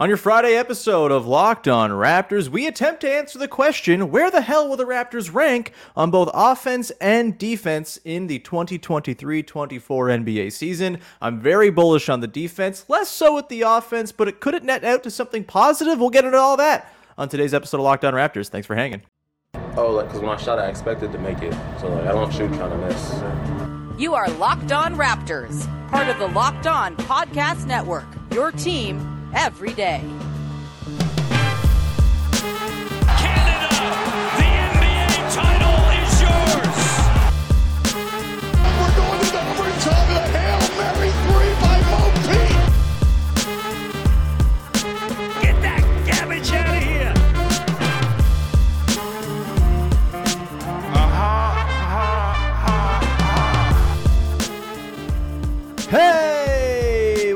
On your Friday episode of Locked On Raptors, we attempt to answer the question where the hell will the Raptors rank on both offense and defense in the 2023 24 NBA season? I'm very bullish on the defense, less so with the offense, but it could it net out to something positive? We'll get into all that on today's episode of Locked On Raptors. Thanks for hanging. Oh, like, because when I shot, I expected to make it. So, like, I don't shoot trying to miss. You are Locked On Raptors, part of the Locked On Podcast Network. Your team every day.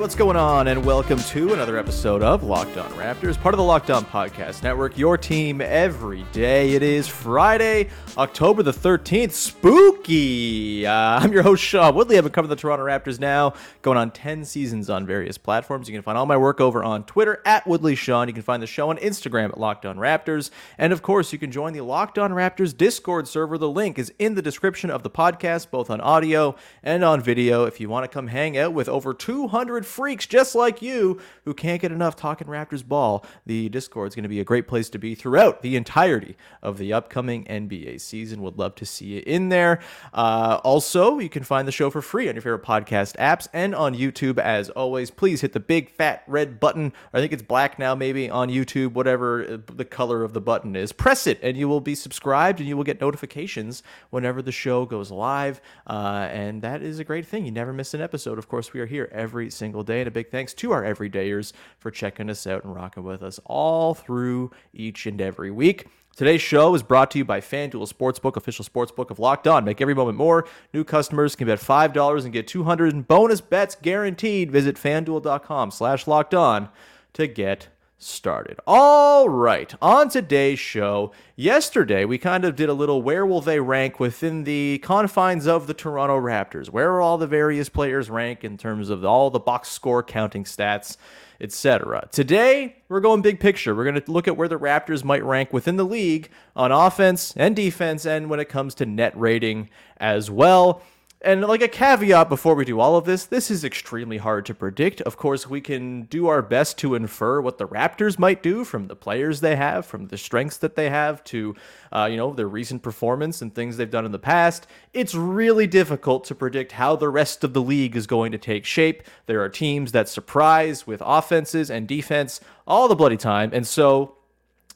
What's going on? And welcome to another episode of Locked On Raptors, part of the Locked On Podcast Network, your team every day. It is Friday, October the 13th. Spooky! Uh, I'm your host, Sean Woodley. I've been covering the Toronto Raptors now, going on 10 seasons on various platforms. You can find all my work over on Twitter at Woodley Sean. You can find the show on Instagram at Locked On Raptors. And of course, you can join the Locked On Raptors Discord server. The link is in the description of the podcast, both on audio and on video. If you want to come hang out with over 200 freaks just like you who can't get enough talking Raptors ball, the Discord is going to be a great place to be throughout the entirety of the upcoming NBA season. Would love to see you in there. Uh, also, you can find the show for free on your favorite podcast apps and on YouTube as always. Please hit the big fat red button. I think it's black now, maybe on YouTube, whatever uh, the color of the button is. Press it, and you will be subscribed, and you will get notifications whenever the show goes live. Uh, and that is a great thing. You never miss an episode. Of course, we are here every single day. And a big thanks to our everydayers for checking us out and rocking with us all through each and every week. Today's show is brought to you by FanDuel Sportsbook, official sportsbook of Locked On. Make every moment more. New customers can bet $5 and get 200 in bonus bets guaranteed. Visit fanduel.com slash locked on to get started. All right, on today's show, yesterday we kind of did a little where will they rank within the confines of the Toronto Raptors? Where are all the various players rank in terms of all the box score counting stats, etc. Today, we're going big picture. We're going to look at where the Raptors might rank within the league on offense and defense and when it comes to net rating as well. And like a caveat before we do all of this, this is extremely hard to predict. Of course, we can do our best to infer what the Raptors might do from the players they have, from the strengths that they have, to uh, you know their recent performance and things they've done in the past. It's really difficult to predict how the rest of the league is going to take shape. There are teams that surprise with offenses and defense all the bloody time, and so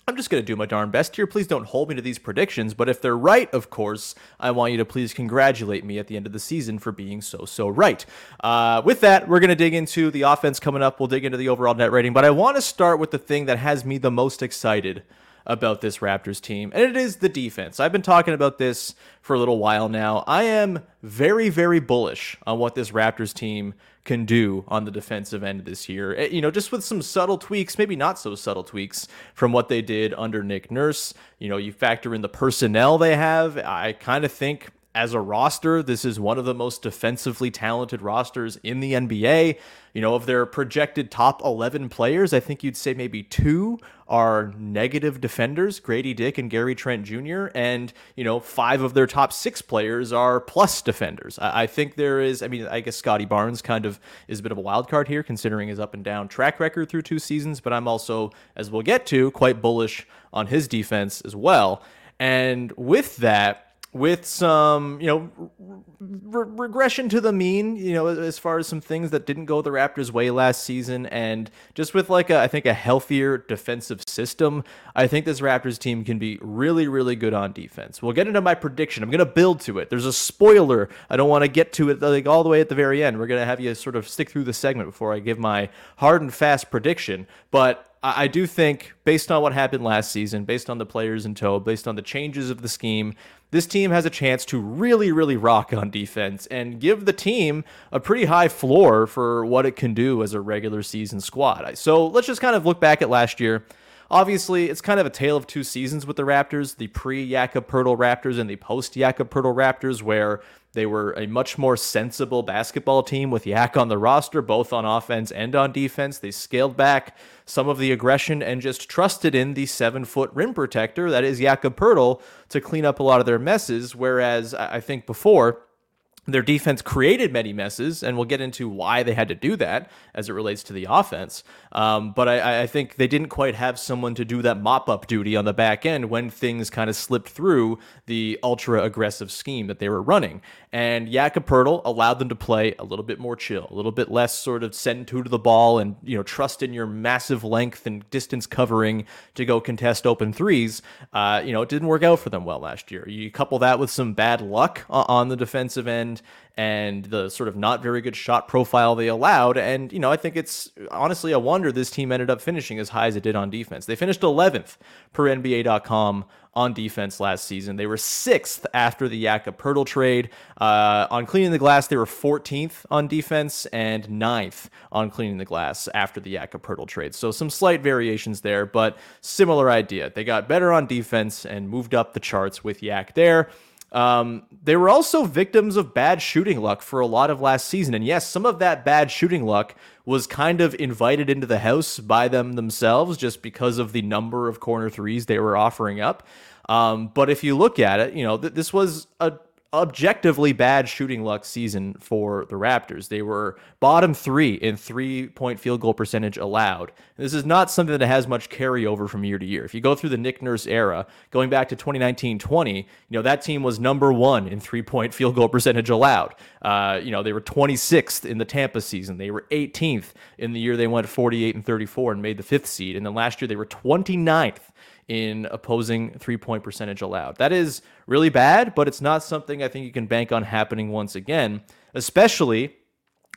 I'm just going to do my darn best here. Please don't hold me to these predictions, but if they're right, of course, I want you to please congratulate me at the end of the season for being so, so right. Uh, with that, we're going to dig into the offense coming up. We'll dig into the overall net rating, but I want to start with the thing that has me the most excited about this Raptors team, and it is the defense. I've been talking about this for a little while now. I am very, very bullish on what this Raptors team can do on the defensive end this year. Eh, You know, just with some subtle tweaks, maybe not so subtle tweaks from what they did under Nick Nurse. You know, you factor in the personnel they have. I kind of think as a roster, this is one of the most defensively talented rosters in the NBA. You know, of their projected top 11 players, I think you'd say maybe two are negative defenders, Gradey Dick and Gary Trent Jr., and, you know, five of their top six players are plus defenders. I, I think there is, I mean, I guess Scottie Barnes kind of is a bit of a wild card here, considering his up and down track record through two seasons, but I'm also, as we'll get to, quite bullish on his defense as well. And with that, with some, you know, re- regression to the mean, you know, as far as some things that didn't go the Raptors' way last season, and just with like a, I think a healthier defensive system, I think this Raptors team can be really, really good on defense. We'll get into my prediction. I'm gonna build to it. There's a spoiler. I don't want to get to it like all the way at the very end. We're gonna have you sort of stick through the segment before I give my hard and fast prediction, but. I do think, based on what happened last season, based on the players in tow, based on the changes of the scheme, this team has a chance to really, really rock on defense and give the team a pretty high floor for what it can do as a regular season squad. So let's just kind of look back at last year. Obviously, it's kind of a tale of two seasons with the Raptors the pre Jakob Poeltl Raptors and the post Jakob Poeltl Raptors, where they were a much more sensible basketball team with Yak on the roster, both on offense and on defense. They scaled back some of the aggression and just trusted in the seven foot rim protector that is Jakob Poeltl to clean up a lot of their messes. Whereas I think before, their defense created many messes, and we'll get into why they had to do that as it relates to the offense. Um, but I, I, think they didn't quite have someone to do that mop up duty on the back end when things kind of slipped through the ultra aggressive scheme that they were running. And Jakob allowed them to play a little bit more chill, a little bit less sort of send two to the ball and you know trust in your massive length and distance covering to go contest open threes. Uh, you know it didn't work out for them well last year. You couple that with some bad luck on the defensive end and the sort of not very good shot profile they allowed. And, you know, I think it's honestly a wonder this team ended up finishing as high as it did on defense. They finished 11th per NBA.com on defense last season. They were sixth after the Jakob Poeltl trade. Uh, on cleaning the glass, they were 14th on defense and ninth on cleaning the glass after the Jakob Poeltl trade. So some slight variations there, but similar idea. They got better on defense and moved up the charts with Yak there. Um, they were also victims of bad shooting luck for a lot of last season. And yes, some of that bad shooting luck was kind of invited into the house by them themselves just because of the number of corner threes they were offering up. Um, but if you look at it, you know, th- this was a objectively bad shooting luck season for the Raptors. They were bottom three in three point field goal percentage allowed. This is not something that has much carryover from year to year. If you go through the Nick Nurse era, going back to 2019 20, you know, that team was number one in three point field goal percentage allowed. Uh, you know, they were 26th in the Tampa season. They were 18th in the year they went 48 and 34 and made the fifth seed. And then last year they were 29th in opposing three point percentage allowed. That is really bad, but it's not something I think you can bank on happening once again, especially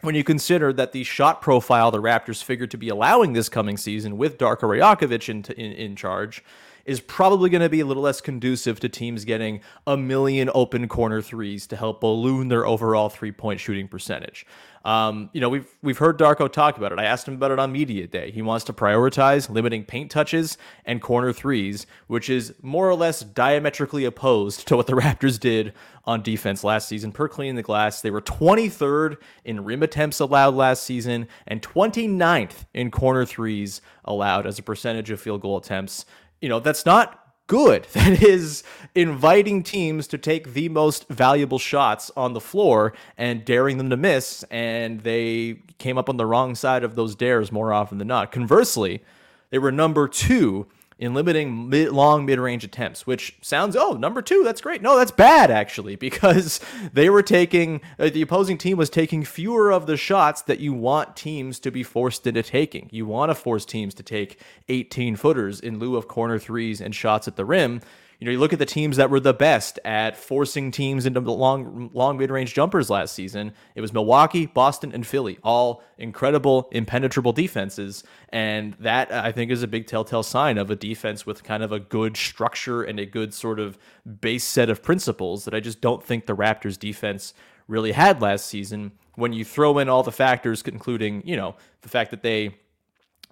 when you consider that the shot profile the Raptors figure to be allowing this coming season with Darko Rajakovic in, in, in charge is probably going to be a little less conducive to teams getting a million open corner threes to help balloon their overall three point shooting percentage. Um, you know, we've we've heard Darko talk about it. I asked him about it on media day. He wants to prioritize limiting paint touches and corner threes, which is more or less diametrically opposed to what the Raptors did on defense last season. Per cleaning the glass, they were 23rd in rim attempts allowed last season and 29th in corner threes allowed as a percentage of field goal attempts you know, that's not good. That is inviting teams to take the most valuable shots on the floor and daring them to miss. And they came up on the wrong side of those dares more often than not. Conversely, they were number two in limiting mid, long mid-range attempts, which sounds oh number two that's great. No, that's bad actually because they were taking uh, the opposing team was taking fewer of the shots that you want teams to be forced into taking. You want to force teams to take 18 footers in lieu of corner threes and shots at the rim you know, you look at the teams that were the best at forcing teams into the long, long mid-range jumpers last season. It was Milwaukee, Boston, and Philly, all incredible, impenetrable defenses, and that I think is a big telltale sign of a defense with kind of a good structure and a good sort of base set of principles that I just don't think the Raptors defense really had last season. When you throw in all the factors, including you know the fact that they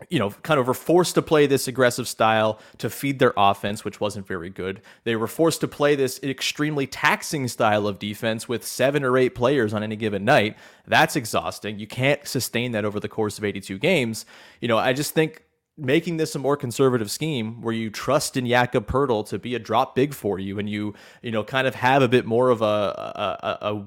you know, kind of were forced to play this aggressive style to feed their offense, which wasn't very good. They were forced to play this extremely taxing style of defense with seven or eight players on any given night. That's exhausting. You can't sustain that over the course of 82 games. You know, I just think making this a more conservative scheme where you trust in Jakob Poeltl to be a drop big for you and you you know kind of have a bit more of a a, a,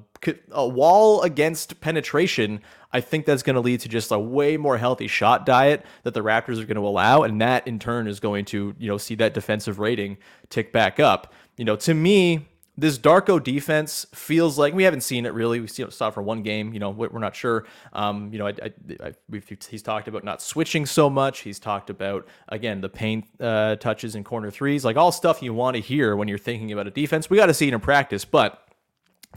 a wall against penetration I think that's going to lead to just a way more healthy shot diet that the Raptors are going to allow and that in turn is going to you know see that defensive rating tick back up you know to me this Darko defense feels like we haven't seen it really. We saw it for one game. You know, we're not sure. Um, you know, I, I, I, he's talked about not switching so much. He's talked about again the paint uh, touches and corner threes, like all stuff you want to hear when you're thinking about a defense. We got to see it in practice, but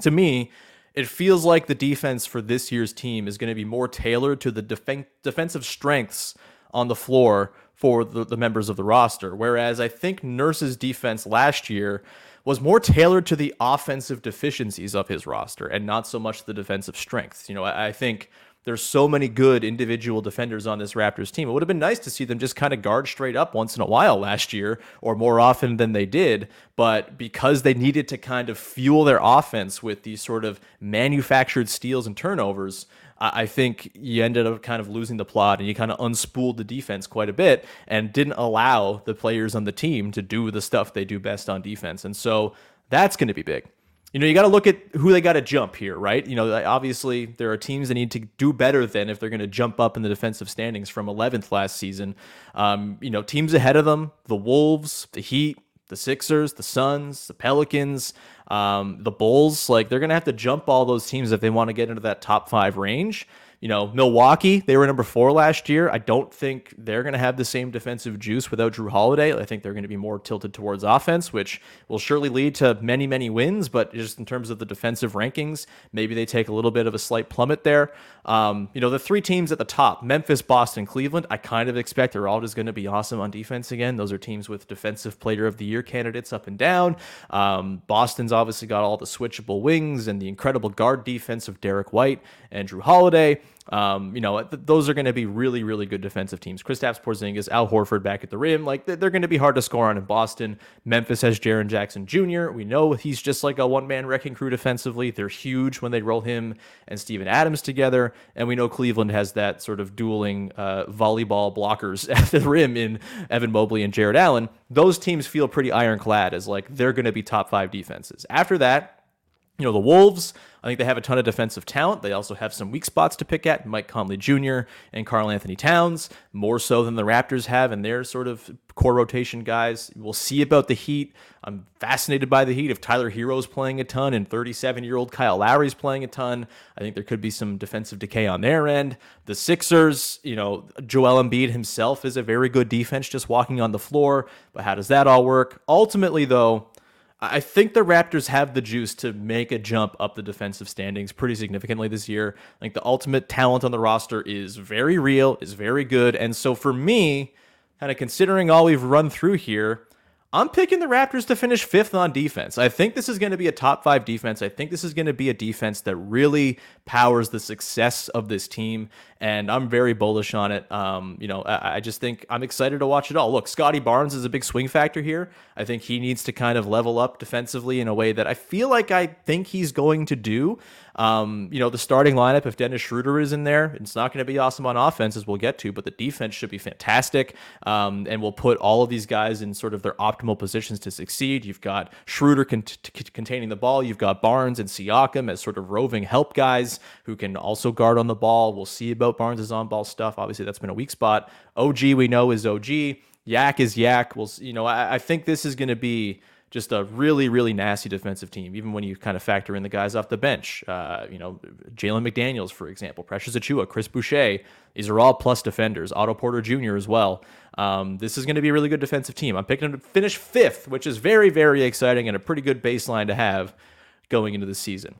to me, it feels like the defense for this year's team is going to be more tailored to the def- defensive strengths on the floor for the, the members of the roster. Whereas I think Nurse's defense last year was more tailored to the offensive deficiencies of his roster and not so much the defensive strengths. You know, I, I think there's so many good individual defenders on this Raptors team. It would have been nice to see them just kind of guard straight up once in a while last year, or more often than they did. But because they needed to kind of fuel their offense with these sort of manufactured steals and turnovers, I think you ended up kind of losing the plot and you kind of unspooled the defense quite a bit and didn't allow the players on the team to do the stuff they do best on defense. And so that's going to be big. You know, you got to look at who they got to jump here, right? You know, obviously there are teams that need to do better than if they're going to jump up in the defensive standings from 11th last season. Um, you know, teams ahead of them, the Wolves, the Heat, the Sixers, the Suns, the Pelicans, um, the Bulls, like they're going to have to jump all those teams if they want to get into that top five range you know, Milwaukee, they were number four last year. I don't think they're going to have the same defensive juice without Jrue Holiday. I think they're going to be more tilted towards offense, which will surely lead to many, many wins. But just in terms of the defensive rankings, maybe they take a little bit of a slight plummet there. Um, you know, the three teams at the top Memphis, Boston, Cleveland, I kind of expect they're all just going to be awesome on defense again. Those are teams with defensive player of the year candidates up and down. Um, Boston's obviously got all the switchable wings and the incredible guard defense of Derrick White and Jrue Holiday. Um, you know, th- those are going to be really, really good defensive teams. Kristaps Porzingis, Al Horford back at the rim, like they're going to be hard to score on in Boston. Memphis has Jaren Jackson Jr. We know he's just like a one-man wrecking crew defensively. They're huge when they roll him and Steven Adams together, and we know Cleveland has that sort of dueling uh, volleyball blockers at the rim in Evan Mobley and Jarrett Allen. Those teams feel pretty ironclad as like they're going to be top five defenses. After that, you know, the Wolves, I think they have a ton of defensive talent. They also have some weak spots to pick at. Mike Conley Jr. and Karl-Anthony Towns, more so than the Raptors have, and their sort of core rotation guys. We'll see about the Heat. I'm fascinated by the Heat. If Tyler Herro's playing a ton and 37 year old Kyle Lowry's playing a ton, I think there could be some defensive decay on their end. The Sixers, you know, Joel Embiid himself is a very good defense just walking on the floor, but how does that all work? Ultimately, though, I think the Raptors have the juice to make a jump up the defensive standings pretty significantly this year. Like the ultimate talent on the roster is very real, is very good. And so for me, kind of considering all we've run through here, I'm picking the Raptors to finish fifth on defense. I think this is going to be a top five defense. I think this is going to be a defense that really powers the success of this team, and I'm very bullish on it. Um, you know, I, I, just think I'm excited to watch it all. Look, Scottie Barnes is a big swing factor here. I think he needs to kind of level up defensively in a way that I feel like I think he's going to do. Um, you know, the starting lineup, if Dennis Schroeder is in there, it's not going to be awesome on offense, as we'll get to, but the defense should be fantastic. Um, and we'll put all of these guys in sort of their optimal positions to succeed. You've got Schroeder con- containing the ball, you've got Barnes and Siakam as sort of roving help guys who can also guard on the ball. We'll see about Barnes' on ball stuff. Obviously, that's been a weak spot. OG, we know, is OG. Yak is Yak. We'll, you know, I, I think this is going to be just a really, really nasty defensive team, even when you kind of factor in the guys off the bench. Uh, you know, Jalen McDaniels, for example, Precious Achiuwa, Chris Boucher. These are all plus defenders. Otto Porter Jr. as well. Um, this is going to be a really good defensive team. I'm picking them to finish fifth, which is very, very exciting and a pretty good baseline to have going into the season.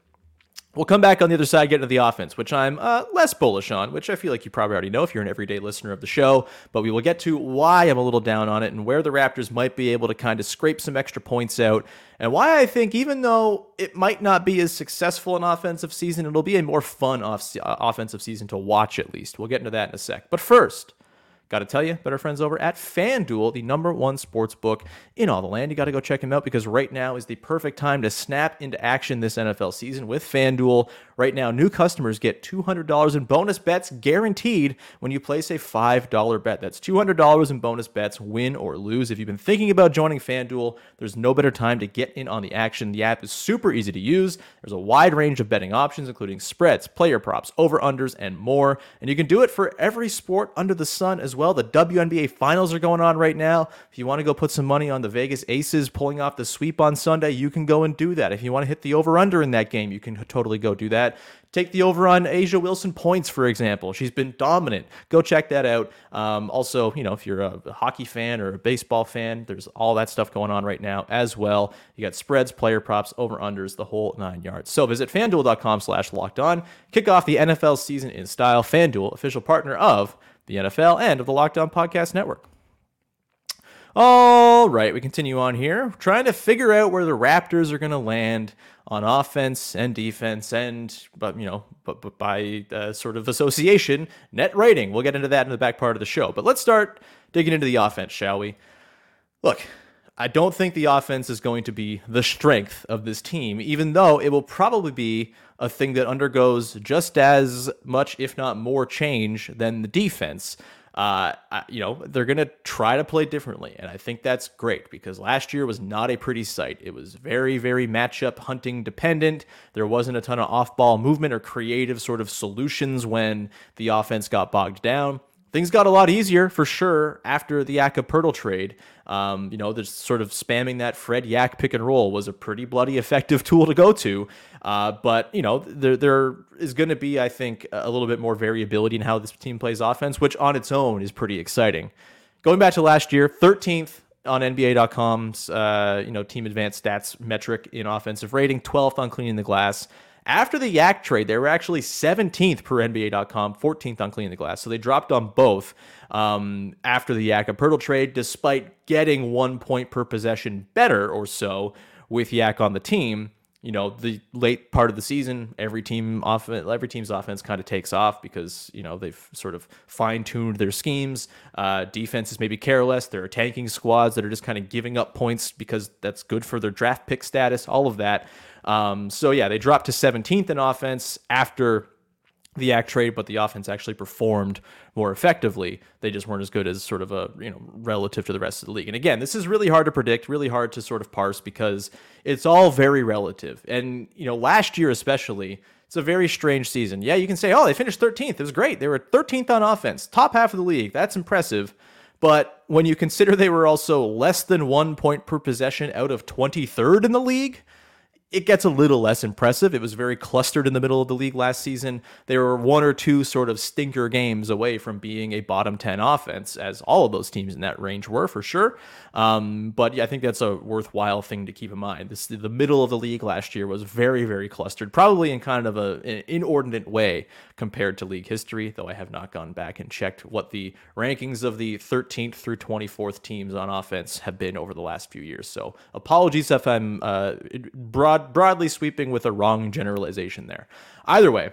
We'll come back on the other side, get into the offense, which I'm uh, less bullish on, which I feel like you probably already know if you're an everyday listener of the show. But we will get to why I'm a little down on it and where the Raptors might be able to kind of scrape some extra points out, and why I think even though it might not be as successful an offensive season, it'll be a more fun off- offensive season to watch at least. We'll get into that in a sec. But first, Got to tell you, better friends over at FanDuel, the number one sports book in all the land. You got to go check them out because right now is the perfect time to snap into action this NFL season with FanDuel. Right now, new customers get $200 in bonus bets guaranteed when you place a $5 bet. That's $200 in bonus bets, win or lose. If you've been thinking about joining FanDuel, there's no better time to get in on the action. The app is super easy to use. There's a wide range of betting options, including spreads, player props, over unders, and more. And you can do it for every sport under the sun as well. The WNBA finals are going on right now. If you want to go put some money on the Vegas Aces pulling off the sweep on Sunday, you can go and do that. If you want to hit the over under in that game, you can totally go do that. Take the over on A'ja Wilson points, for example. She's been dominant. Go check that out. Um, also, you know, if you're a hockey fan or a baseball fan, there's all that stuff going on right now as well. You got spreads, player props, over unders, the whole nine yards. So visit fanduel.com slash locked on. Kick off the NFL season in style. FanDuel, official partner of the NFL and of the Locked On Podcast Network. All right, we continue on here, trying to figure out where the Raptors are going to land on offense and defense, and but you know, but, but by uh, sort of association, net rating. We'll get into that in the back part of the show. But let's start digging into the offense, shall we? Look, I don't think the offense is going to be the strength of this team, even though it will probably be a thing that undergoes just as much, if not more, change than the defense uh, you know, they're going to try to play differently. And I think that's great because last year was not a pretty sight. It was very, very matchup hunting dependent. There wasn't a ton of off ball movement or creative sort of solutions when the offense got bogged down. Things got a lot easier for sure after the Jakob Poeltl trade. Um, you know, there's sort of spamming that Fred Yak pick and roll was a pretty bloody effective tool to go to. Uh, but you know, there there is going to be, I think, a little bit more variability in how this team plays offense, which on its own is pretty exciting. Going back to last year, 13th on NBA.com's uh, you know team advanced stats metric in offensive rating, 12th on cleaning the glass. After the Yak trade, they were actually 17th per NBA.com, 14th on cleaning the glass. So they dropped on both um, after the Yak and Poeltl trade, despite getting one point per possession better or so with Yak on the team you know the late part of the season every team off every team's offense kind of takes off because you know they've sort of fine-tuned their schemes. Uh, defenses maybe careless. There are tanking squads that are just kind of giving up points because that's good for their draft pick status all of that. Um, so yeah they dropped to 17th in offense after the Yak trade, but the offense actually performed more effectively. They just weren't as good as sort of a, you know, relative to the rest of the league. And again, this is really hard to predict, really hard to sort of parse because it's all very relative. And, you know, last year especially, it's a very strange season. Yeah, you can say, oh, they finished 13th. It was great. They were 13th on offense, top half of the league. That's impressive. But when you consider they were also less than one point per possession out of 23rd in the league, it gets a little less impressive. It was very clustered in the middle of the league last season. They were one or two sort of stinker games away from being a bottom 10 offense, as all of those teams in that range were for sure. Um, but yeah, I think that's a worthwhile thing to keep in mind. This the middle of the league last year was very, very clustered, probably in kind of a, an inordinate way compared to league history, though I have not gone back and checked what the rankings of the 13th through 24th teams on offense have been over the last few years. So apologies if I'm uh, broad broadly sweeping with a wrong generalization there. Either way,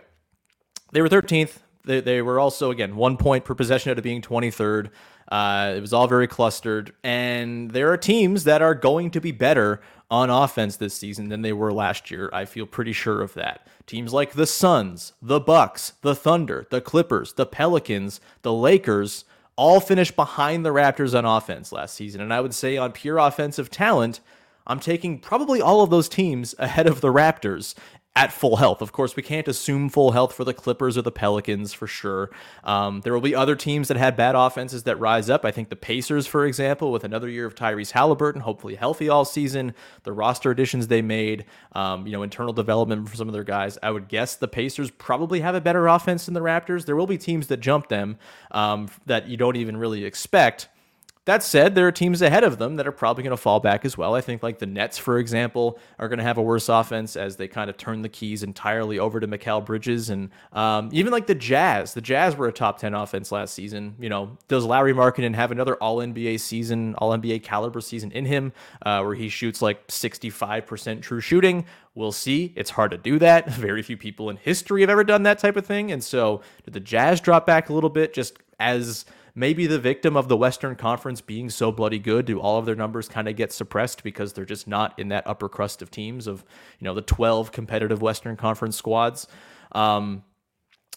they were 13th. They, they were also, again, one point per possession out of being 23rd. Uh, it was all very clustered. And there are teams that are going to be better on offense this season than they were last year. I feel pretty sure of that. Teams like the Suns, the Bucks, the Thunder, the Clippers, the Pelicans, the Lakers all finished behind the Raptors on offense last season. And I would say on pure offensive talent, I'm taking probably all of those teams ahead of the Raptors at full health. Of course, we can't assume full health for the Clippers or the Pelicans for sure. Um, there will be other teams that had bad offenses that rise up. I think the Pacers, for example, with another year of Tyrese Halliburton, hopefully healthy all season, the roster additions they made, um, you know, internal development for some of their guys. I would guess the Pacers probably have a better offense than the Raptors. There will be teams that jump them um, that you don't even really expect. That said, there are teams ahead of them that are probably going to fall back as well. I think, like the Nets, for example, are going to have a worse offense as they kind of turn the keys entirely over to Mikal Bridges. And um, even like the Jazz, the Jazz were a top 10 offense last season. You know, does Lauri Markkanen have another All NBA season, All NBA caliber season in him uh, where he shoots like 65% true shooting? We'll see. It's hard to do that. Very few people in history have ever done that type of thing. And so, did the Jazz drop back a little bit just as maybe the victim of the Western Conference being so bloody good? Do all of their numbers kind of get suppressed because they're just not in that upper crust of teams of, you know, the 12 competitive Western Conference squads? Um,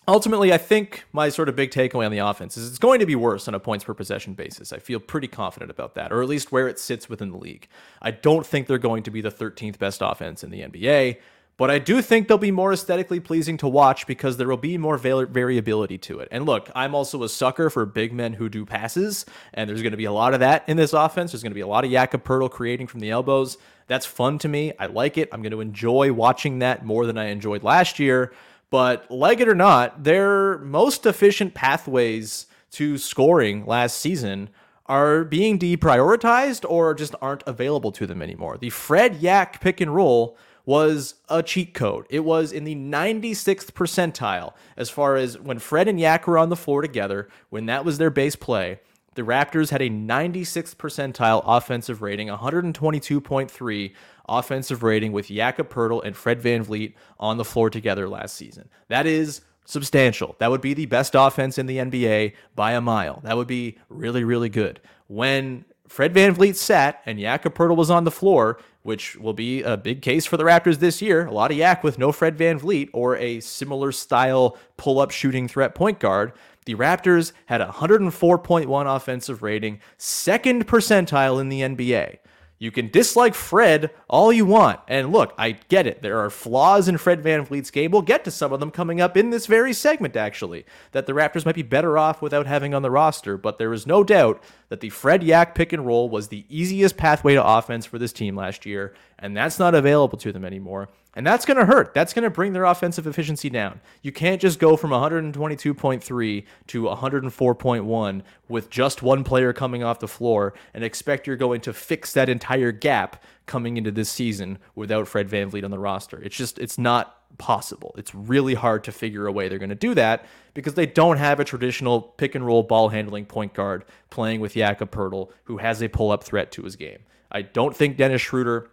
ultimately, I think my sort of big takeaway on the offense is it's going to be worse on a points per possession basis. I feel pretty confident about that, or at least where it sits within the league. I don't think they're going to be the 13th best offense in the NBA. But I do think they'll be more aesthetically pleasing to watch because there will be more variability to it. And look, I'm also a sucker for big men who do passes, and there's going to be a lot of that in this offense. There's going to be a lot of Jakob Poeltl creating from the elbows. That's fun to me. I like it. I'm going to enjoy watching that more than I enjoyed last year. But like it or not, their most efficient pathways to scoring last season are being deprioritized or just aren't available to them anymore. The Fred Yak pick and roll was a cheat code. It was in the 96th percentile as far as when Fred and Yak were on the floor together, when that was their base play. the Raptors had a 96th percentile offensive rating, 122.3 offensive rating with Jakob Poeltl and Fred Van VanVleet on the floor together last season. That is substantial. That would be the best offense in the NBA by a mile. That would be really, really good. When Fred Van VanVleet sat and Jakob Poeltl was on the floor, which will be a big case for the Raptors this year. A lot of yak with no Fred VanVleet or a similar style pull up shooting threat point guard. The Raptors had a 104.1 offensive rating, second percentile in the NBA. You can dislike Fred all you want. And look, I get it. There are flaws in Fred Van VanVleet's game. We'll get to some of them coming up in this very segment, actually, that the Raptors might be better off without having on the roster. But there is no doubt that the Fred Yak pick and roll was the easiest pathway to offense for this team last year. And that's not available to them anymore. And that's going to hurt. That's going to bring their offensive efficiency down. You can't just go from 122.3 to 104.1 with just one player coming off the floor and expect you're going to fix that entire gap coming into this season without Fred Van VanVleet on the roster. It's just, it's not possible. It's really hard to figure a way they're going to do that because they don't have a traditional pick and roll ball handling point guard playing with Jakob Poeltl who has a pull up threat to his game. I don't think Dennis Schroeder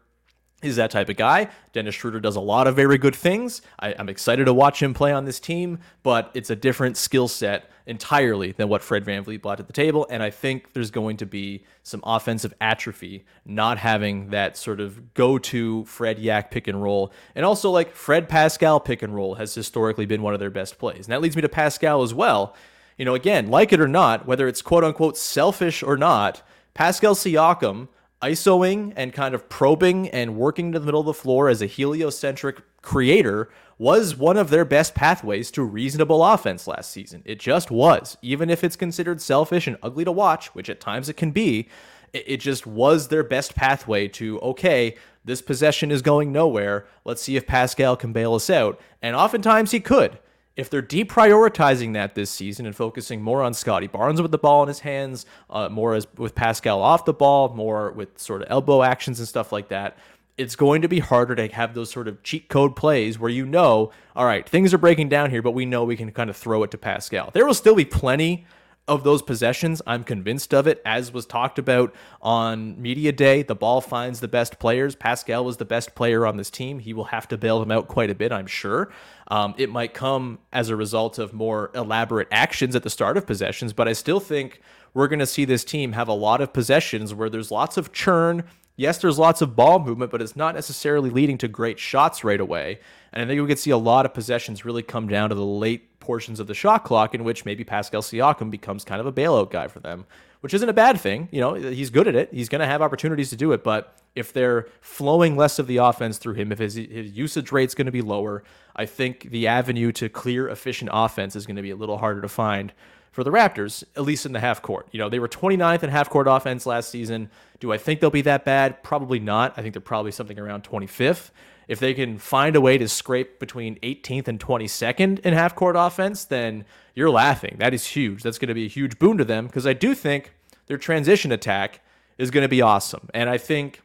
is that type of guy. Dennis Schroeder does a lot of very good things. I, am excited to watch him play on this team, but it's a different skill set entirely than what Fred VanVleet brought to the table. And I think there's going to be some offensive atrophy not having that sort of go to Fred Yak pick and roll. And also, like Fred Pascal pick and roll has historically been one of their best plays. And that leads me to Pascal as well. You know, again, like it or not, whether it's quote unquote selfish or not, Pascal Siakam isoing and kind of probing and working to the middle of the floor as a heliocentric creator was one of their best pathways to reasonable offense last season. It just was. Even if it's considered selfish and ugly to watch, which at times it can be, it just was their best pathway to, okay, this possession is going nowhere. Let's see if Pascal can bail us out. And oftentimes he could if they're deprioritizing that this season and focusing more on Scottie Barnes with the ball in his hands, uh, more as with Pascal off the ball, more with sort of elbow actions and stuff like that, it's going to be harder to have those sort of cheat code plays where you know, all right, things are breaking down here, but we know we can kind of throw it to Pascal. There will still be plenty of those possessions. I'm convinced of it, as was talked about on Media Day. The ball finds the best players. Pascal was the best player on this team. He will have to bail them out quite a bit, I'm sure. Um, it might come as a result of more elaborate actions at the start of possessions, but I still think we're going to see this team have a lot of possessions where there's lots of churn. Yes, there's lots of ball movement, but it's not necessarily leading to great shots right away. And I think we could see a lot of possessions really come down to the late portions of the shot clock in which maybe Pascal Siakam becomes kind of a bailout guy for them, which isn't a bad thing. You know, he's good at it. He's going to have opportunities to do it, but if they're flowing less of the offense through him, if his, his usage rate's going to be lower, I think the avenue to clear efficient offense is going to be a little harder to find for the Raptors, at least in the half court. You know, they were 29th in half court offense last season. Do I think they'll be that bad? Probably not. I think they're probably something around 25th. If they can find a way to scrape between 18th and 22nd in half court offense, then you're laughing. That is huge. That's going to be a huge boon to them because I do think their transition attack is going to be awesome. And I think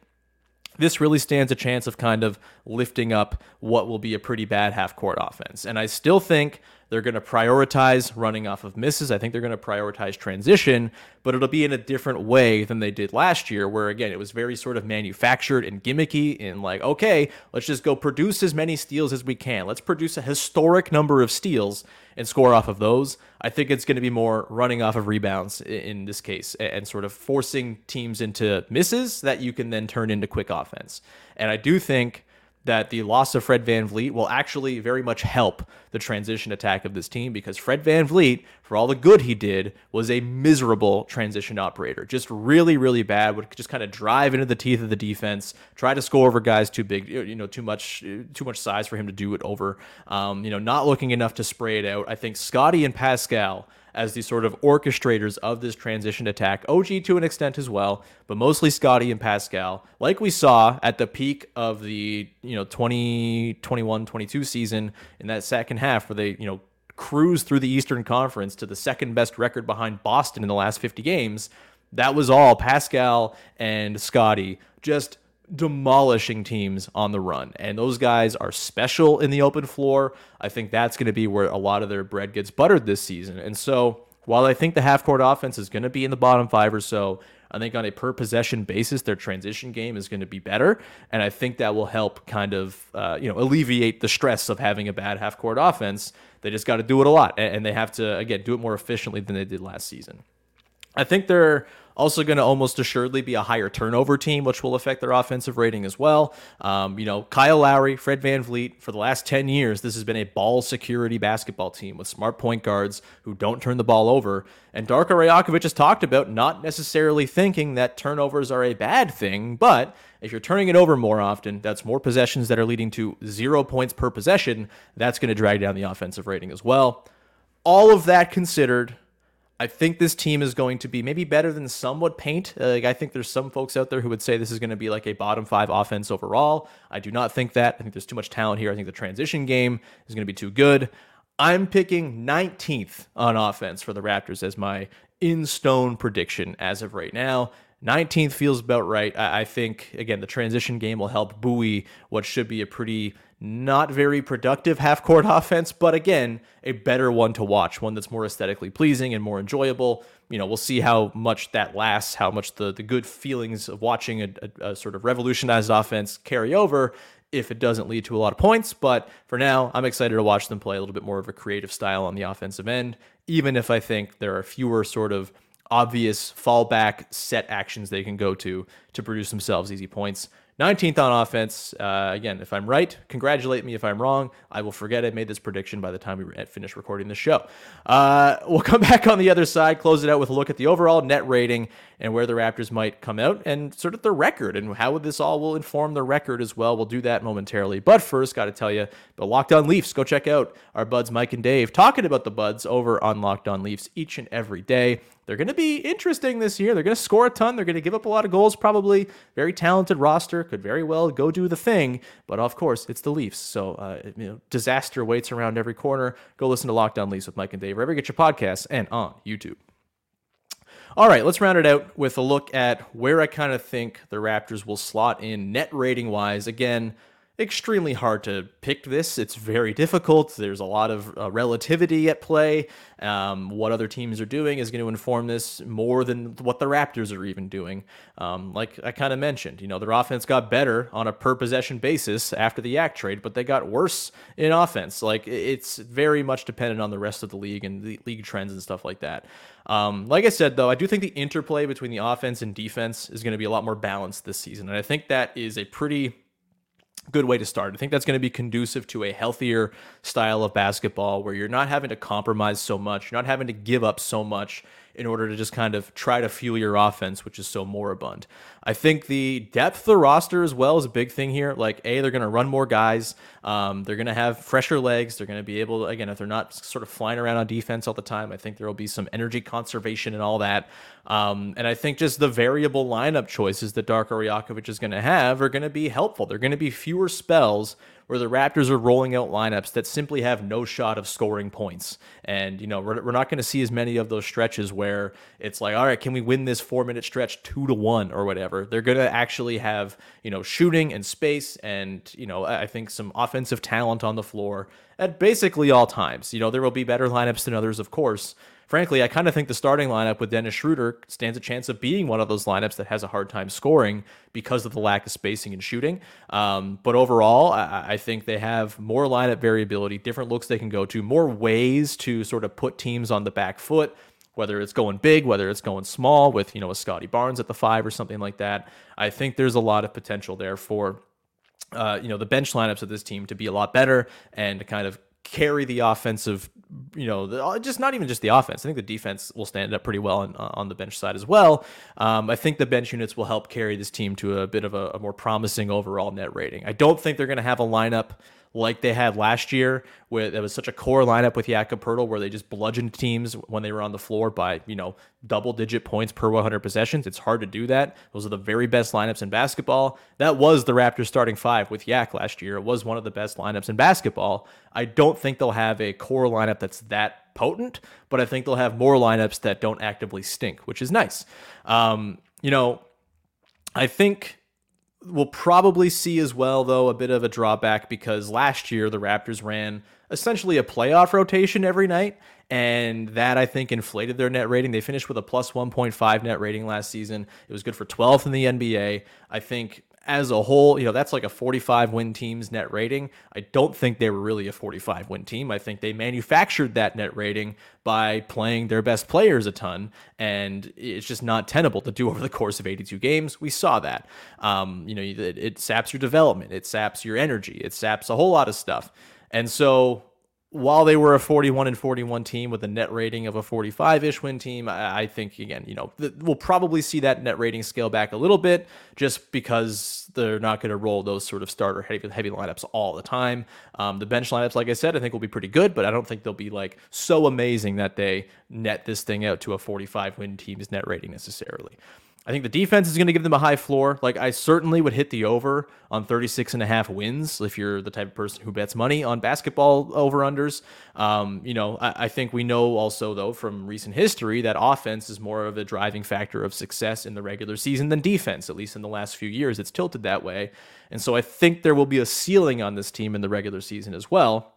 this really stands a chance of kind of lifting up what will be a pretty bad half court offense. And I still think they're going to prioritize running off of misses. I think they're going to prioritize transition, but it'll be in a different way than they did last year, where again, it was very sort of manufactured and gimmicky in like, okay, let's just go produce as many steals as we can. Let's produce a historic number of steals and score off of those. I think it's going to be more running off of rebounds in this case and sort of forcing teams into misses that you can then turn into quick offense. And I do think that the loss of Fred VanVleet will actually very much help the transition attack of this team because Fred VanVleet, for all the good he did, was a miserable transition operator. Just really, really bad. Would just kind of drive into the teeth of the defense, try to score over guys too big, you know, too much, too much size for him to do it over. Um, you know, not looking enough to spray it out. I think Scottie and Pascal as the sort of orchestrators of this transition attack. OG to an extent as well, but mostly Scottie and Pascal. Like we saw at the peak of the, you know, 2021 22 season in that second half where they, you know, cruised through the Eastern Conference to the second best record behind Boston in the last 50 games. That was all Pascal and Scottie just demolishing teams on the run. And those guys are special in the open floor. I think that's going to be where a lot of their bread gets buttered this season. And so while I think the half court offense is going to be in the bottom five or so, I think on a per possession basis, their transition game is going to be better, and I think that will help kind of uh, you know alleviate the stress of having a bad half court offense. They just got to do it a lot, and they have to again do it more efficiently than they did last season. I think they're also going to almost assuredly be a higher turnover team, which will affect their offensive rating as well. Um, you know, Kyle Lowry, Fred VanVleet, for the last 10 years, this has been a ball security basketball team with smart point guards who don't turn the ball over. And Darko Rajakovic has talked about not necessarily thinking that turnovers are a bad thing, but if you're turning it over more often, that's more possessions that are leading to zero points per possession. That's going to drag down the offensive rating as well. All of that considered, I think this team is going to be maybe better than some would paint. Uh, like I think there's some folks out there who would say this is going to be like a bottom five offense overall. I do not think that. I think there's too much talent here. I think the transition game is going to be too good. I'm picking 19th on offense for the Raptors as my in stone prediction as of right now. 19th feels about right. I, I think, again, the transition game will help buoy what should be a pretty not very productive half court offense, but again, a better one to watch, one that's more aesthetically pleasing and more enjoyable. You know, we'll see how much that lasts, how much the, the good feelings of watching a, a, a sort of revolutionized offense carry over if it doesn't lead to a lot of points. But for now, I'm excited to watch them play a little bit more of a creative style on the offensive end, even if I think there are fewer sort of obvious fallback set actions they can go to to produce themselves easy points. 19th on offense. Uh, again, if I'm right, congratulate me. If I'm wrong, I will forget I made this prediction by the time we finish recording the show. Uh, we'll come back on the other side, close it out with a look at the overall net rating and where the Raptors might come out and sort of the record and how this all will inform the record as well. We'll do that momentarily. But first, got to tell you, the Locked On Leafs, go check out our buds Mike and Dave talking about the buds over on Locked On Leafs each and every day. They're going to be interesting this year. They're going to score a ton. They're going to give up a lot of goals, probably. Very talented roster. Could very well go do the thing. But of course, it's the Leafs. So, uh, you know, disaster waits around every corner. Go listen to Locked On Leafs with Mike and Dave, wherever you get your podcasts and on YouTube. All right, let's round it out with a look at where I kind of think the Raptors will slot in net rating wise. Again, extremely hard to pick this. It's very difficult. There's a lot of uh, relativity at play. Um, what other teams are doing is going to inform this more than what the Raptors are even doing. Um, like I kind of mentioned, you know, their offense got better on a per possession basis after the Yak trade, but they got worse in offense. Like it's very much dependent on the rest of the league and the league trends and stuff like that. Um, like I said, though, I do think the interplay between the offense and defense is going to be a lot more balanced this season. And I think that is a pretty good way to start. I think that's going to be conducive to a healthier style of basketball where you're not having to compromise so much, you're not having to give up so much in order to just kind of try to fuel your offense, which is so moribund. I think the depth of the roster as well is a big thing here. Like, A, they're going to run more guys. Um, they're going to have fresher legs. They're going to be able, to, again, if they're not sort of flying around on defense all the time, I think there will be some energy conservation and all that. Um, and I think just the variable lineup choices that Darko Rajakovic is going to have are going to be helpful. They're going to be fewer spells where the Raptors are rolling out lineups that simply have no shot of scoring points. And, you know, we're, we're not going to see as many of those stretches where it's like, all right, can we win this four minute stretch two to one or whatever? They're going to actually have, you know, shooting and space and, you know, I think some offensive talent on the floor at basically all times. You know, there will be better lineups than others, of course frankly, I kind of think the starting lineup with Dennis Schroeder stands a chance of being one of those lineups that has a hard time scoring because of the lack of spacing and shooting. Um, but overall, I, I, think they have more lineup variability, different looks they can go to, more ways to sort of put teams on the back foot. Whether it's going big, whether it's going small, with you know a Scottie Barnes at the five or something like that, I think there's a lot of potential there for uh, you know the bench lineups of this team to be a lot better and to kind of carry the offensive, you know, uh, just not even just the offense. I think the defense will stand up pretty well on, uh, on the bench side as well. Um, I think the bench units will help carry this team to a bit of a, a more promising overall net rating. I don't think they're going to have a lineup like they had last year, where there was such a core lineup with Jakob where they just bludgeoned teams when they were on the floor by you know double digit points per 100 possessions. It's hard to do that. Those are the very best lineups in basketball. That was the Raptors starting five with Yak last year. It was one of the best lineups in basketball. I don't think they'll have a core lineup that's that potent, but I think they'll have more lineups that don't actively stink, which is nice. Um, you know, I think we'll probably see as well, though, a bit of a drawback because last year the Raptors ran essentially a playoff rotation every night. And that I think inflated their net rating. They finished with a plus 1.5 net rating last season. It was good for 12th in the NBA. I think as a whole, you know, that's like a 45 win team's net rating. I don't think they were really a 45 win team. I think they manufactured that net rating by playing their best players a ton, and it's just not tenable to do over the course of 82 games. We saw that. Um, you know, it, it saps your development, it saps your energy, it saps a whole lot of stuff. And so while they were a 41 and 41 team with a net rating of a 45 ish win team, I, think, again, you know, we'll probably see that net rating scale back a little bit just because they're not going to roll those sort of starter heavy, heavy lineups all the time. Um, the bench lineups, like I said, I think will be pretty good, but I don't think they'll be like so amazing that they net this thing out to a 45 win team's net rating necessarily. I think the defense is going to give them a high floor. Like I certainly would hit the over on 36 and a half wins if you're the type of person who bets money on basketball over unders. Um, you know, I, I, think we know also though from recent history that offense is more of a driving factor of success in the regular season than defense. At least in the last few years, it's tilted that way. And so I think there will be a ceiling on this team in the regular season as well.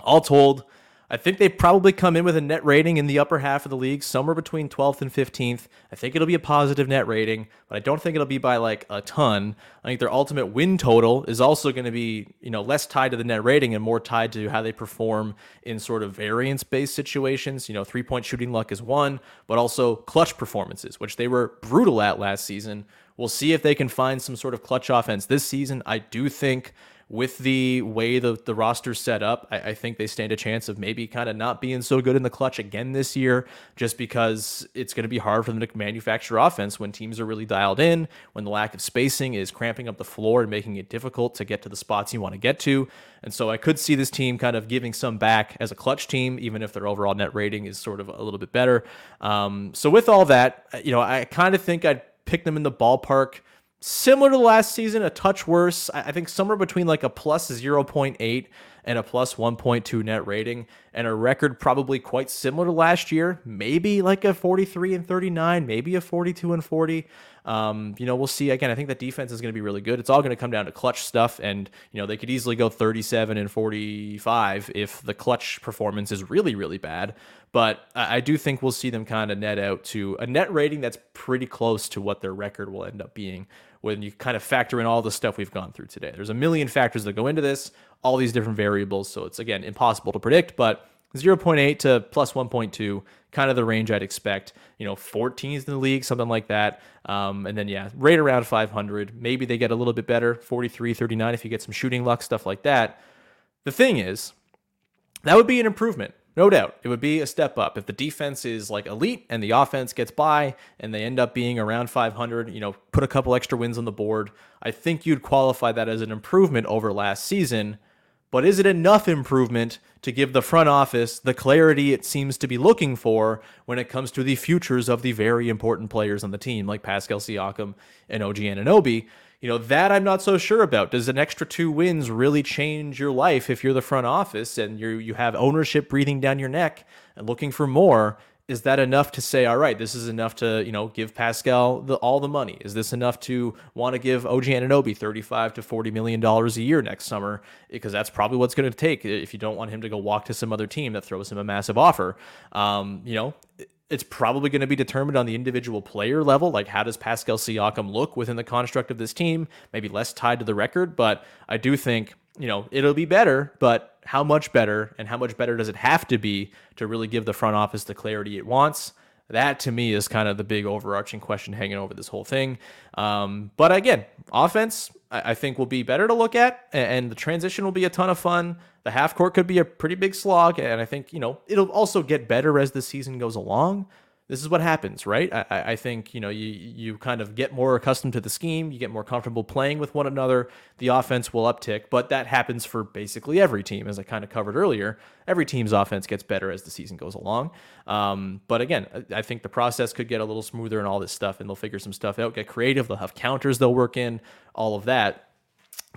All told, I think they probably come in with a net rating in the upper half of the league, somewhere between 12th and 15th. I think it'll be a positive net rating, but I don't think it'll be by like a ton. I think their ultimate win total is also going to be, you know, less tied to the net rating and more tied to how they perform in sort of variance based situations. You know, three point shooting luck is one, but also clutch performances, which they were brutal at last season. We'll see if they can find some sort of clutch offense this season. I do think with the way the, the roster's set up, I, I think they stand a chance of maybe kind of not being so good in the clutch again this year, just because it's going to be hard for them to manufacture offense when teams are really dialed in, when the lack of spacing is cramping up the floor and making it difficult to get to the spots you want to get to. And so I could see this team kind of giving some back as a clutch team, even if their overall net rating is sort of a little bit better. Um, so with all that, you know, I kind of think I'd pick them in the ballpark similar to last season, a touch worse. I think somewhere between like a plus 0.8 and a plus 1.2 net rating, and a record probably quite similar to last year. Maybe like a 43 and 39, maybe a 42 and 40. Um, you know, we'll see. Again, I think that defense is going to be really good. It's all going to come down to clutch stuff, and you know they could easily go 37 and 45 if the clutch performance is really, really bad. But I do think we'll see them kind of net out to a net rating that's pretty close to what their record will end up being when you kind of factor in all the stuff we've gone through today. There's a million factors that go into this, all these different variables. So it's, again, impossible to predict, but 0.8 to plus 1.2, kind of the range I'd expect. You know, 14th in the league, something like that. Um, and then, yeah, right around 500. Maybe they get a little bit better, 43, 39 if you get some shooting luck, stuff like that. The thing is, that would be an improvement no doubt, it would be a step up if the defense is like elite and the offense gets by and they end up being around 500. You know, put a couple extra wins on the board. I think you'd qualify that as an improvement over last season. But is it enough improvement to give the front office the clarity it seems to be looking for when it comes to the futures of the very important players on the team, like Pascal Siakam and OG Anunoby? You know, that I'm not so sure about. Does an extra two wins really change your life if you're the front office and you you have ownership breathing down your neck and looking for more? Is that enough to say, all right, this is enough to, you know, give Pascal the, all the money? Is this enough to want to give OG Anunoby 35 to 40 million dollars a year next summer? Because that's probably what's going to take if you don't want him to go walk to some other team that throws him a massive offer. Um, you know, it's probably going to be determined on the individual player level. Like, how does Pascal Siakam look within the construct of this team? Maybe less tied to the record, but I do think, you know, it'll be better, but how much better and how much better does it have to be to really give the front office the clarity it wants? That to me is kind of the big overarching question hanging over this whole thing. Um, but again, offense, I, I think will be better to look at, and, and the transition will be a ton of fun. The half court could be a pretty big slog, and I think you know it'll also get better as the season goes along this is what happens, right? I, I think you know you you kind of get more accustomed to the scheme, you get more comfortable playing with one another. The offense will uptick, but that happens for basically every team, as I kind of covered earlier. Every team's offense gets better as the season goes along. Um, but again, I think the process could get a little smoother and all this stuff, and they'll figure some stuff out, get creative. They'll have counters they'll work in, all of that.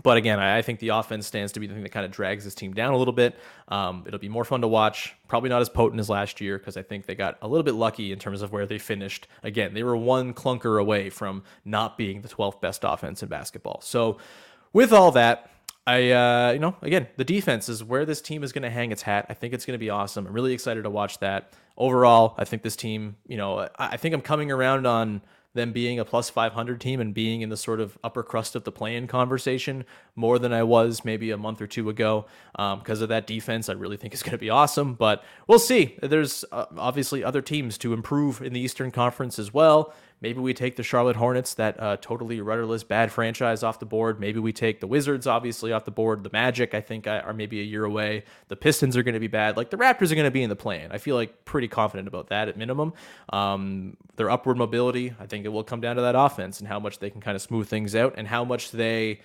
But again, I think the offense stands to be the thing that kind of drags this team down a little bit. Um, it'll be more fun to watch. Probably not as potent as last year because I think they got a little bit lucky in terms of where they finished. Again, they were one clunker away from not being the 12th best offense in basketball. So, with all that, I, uh, you know, again, the defense is where this team is going to hang its hat. I think it's going to be awesome. I'm really excited to watch that. Overall, I think this team, you know, I, I think I'm coming around on them being a plus 500 team and being in the sort of upper crust of the play-in conversation more than I was maybe a month or two ago because um, of that defense. I really think is going to be awesome, but we'll see. There's uh, obviously other teams to improve in the Eastern Conference as well. Maybe we take the Charlotte Hornets, that uh, totally rudderless, bad franchise, off the board. Maybe we take the Wizards, obviously, off the board. The Magic, I think, are maybe a year away. The Pistons are going to be bad. Like the Raptors are going to be in the play-in. I feel like pretty confident about that at minimum. Um, their upward mobility, I think it will come down to that offense and how much they can kind of smooth things out and how much they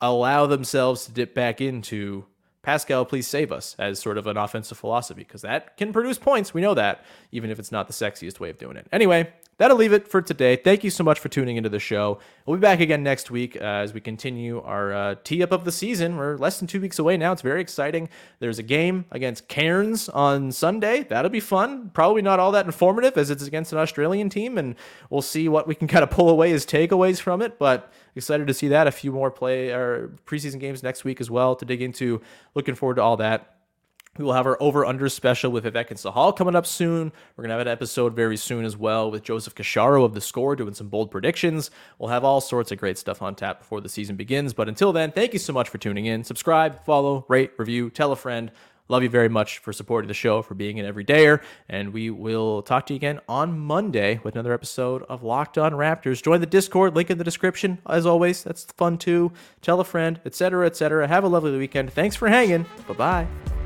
allow themselves to dip back into Pascal, please save us as sort of an offensive philosophy because that can produce points. We know that, even if it's not the sexiest way of doing it. Anyway, that'll leave it for today. Thank you so much for tuning into the show. We'll be back again next week uh, as we continue our uh, tee up of the season. We're less than two weeks away now. It's very exciting. There's a game against Cairns on Sunday. That'll be fun. Probably not all that informative as it's against an Australian team, and we'll see what we can kind of pull away as takeaways from it. But excited to see that. A few more play or preseason games next week as well to dig into. Looking forward to all that. We will have our over under special with Vivek and Sahal coming up soon. We're going to have an episode very soon as well with Joseph Casciaro of The Score doing some bold predictions. We'll have all sorts of great stuff on tap before the season begins. But until then, thank you so much for tuning in. Subscribe, follow, rate, review, tell a friend. Love you very much for supporting the show, for being an everydayer. And we will talk to you again on Monday with another episode of Locked On Raptors. Join the Discord, link in the description. As always, that's fun too. Tell a friend, etc., etc. Have a lovely weekend. Thanks for hanging. Bye bye.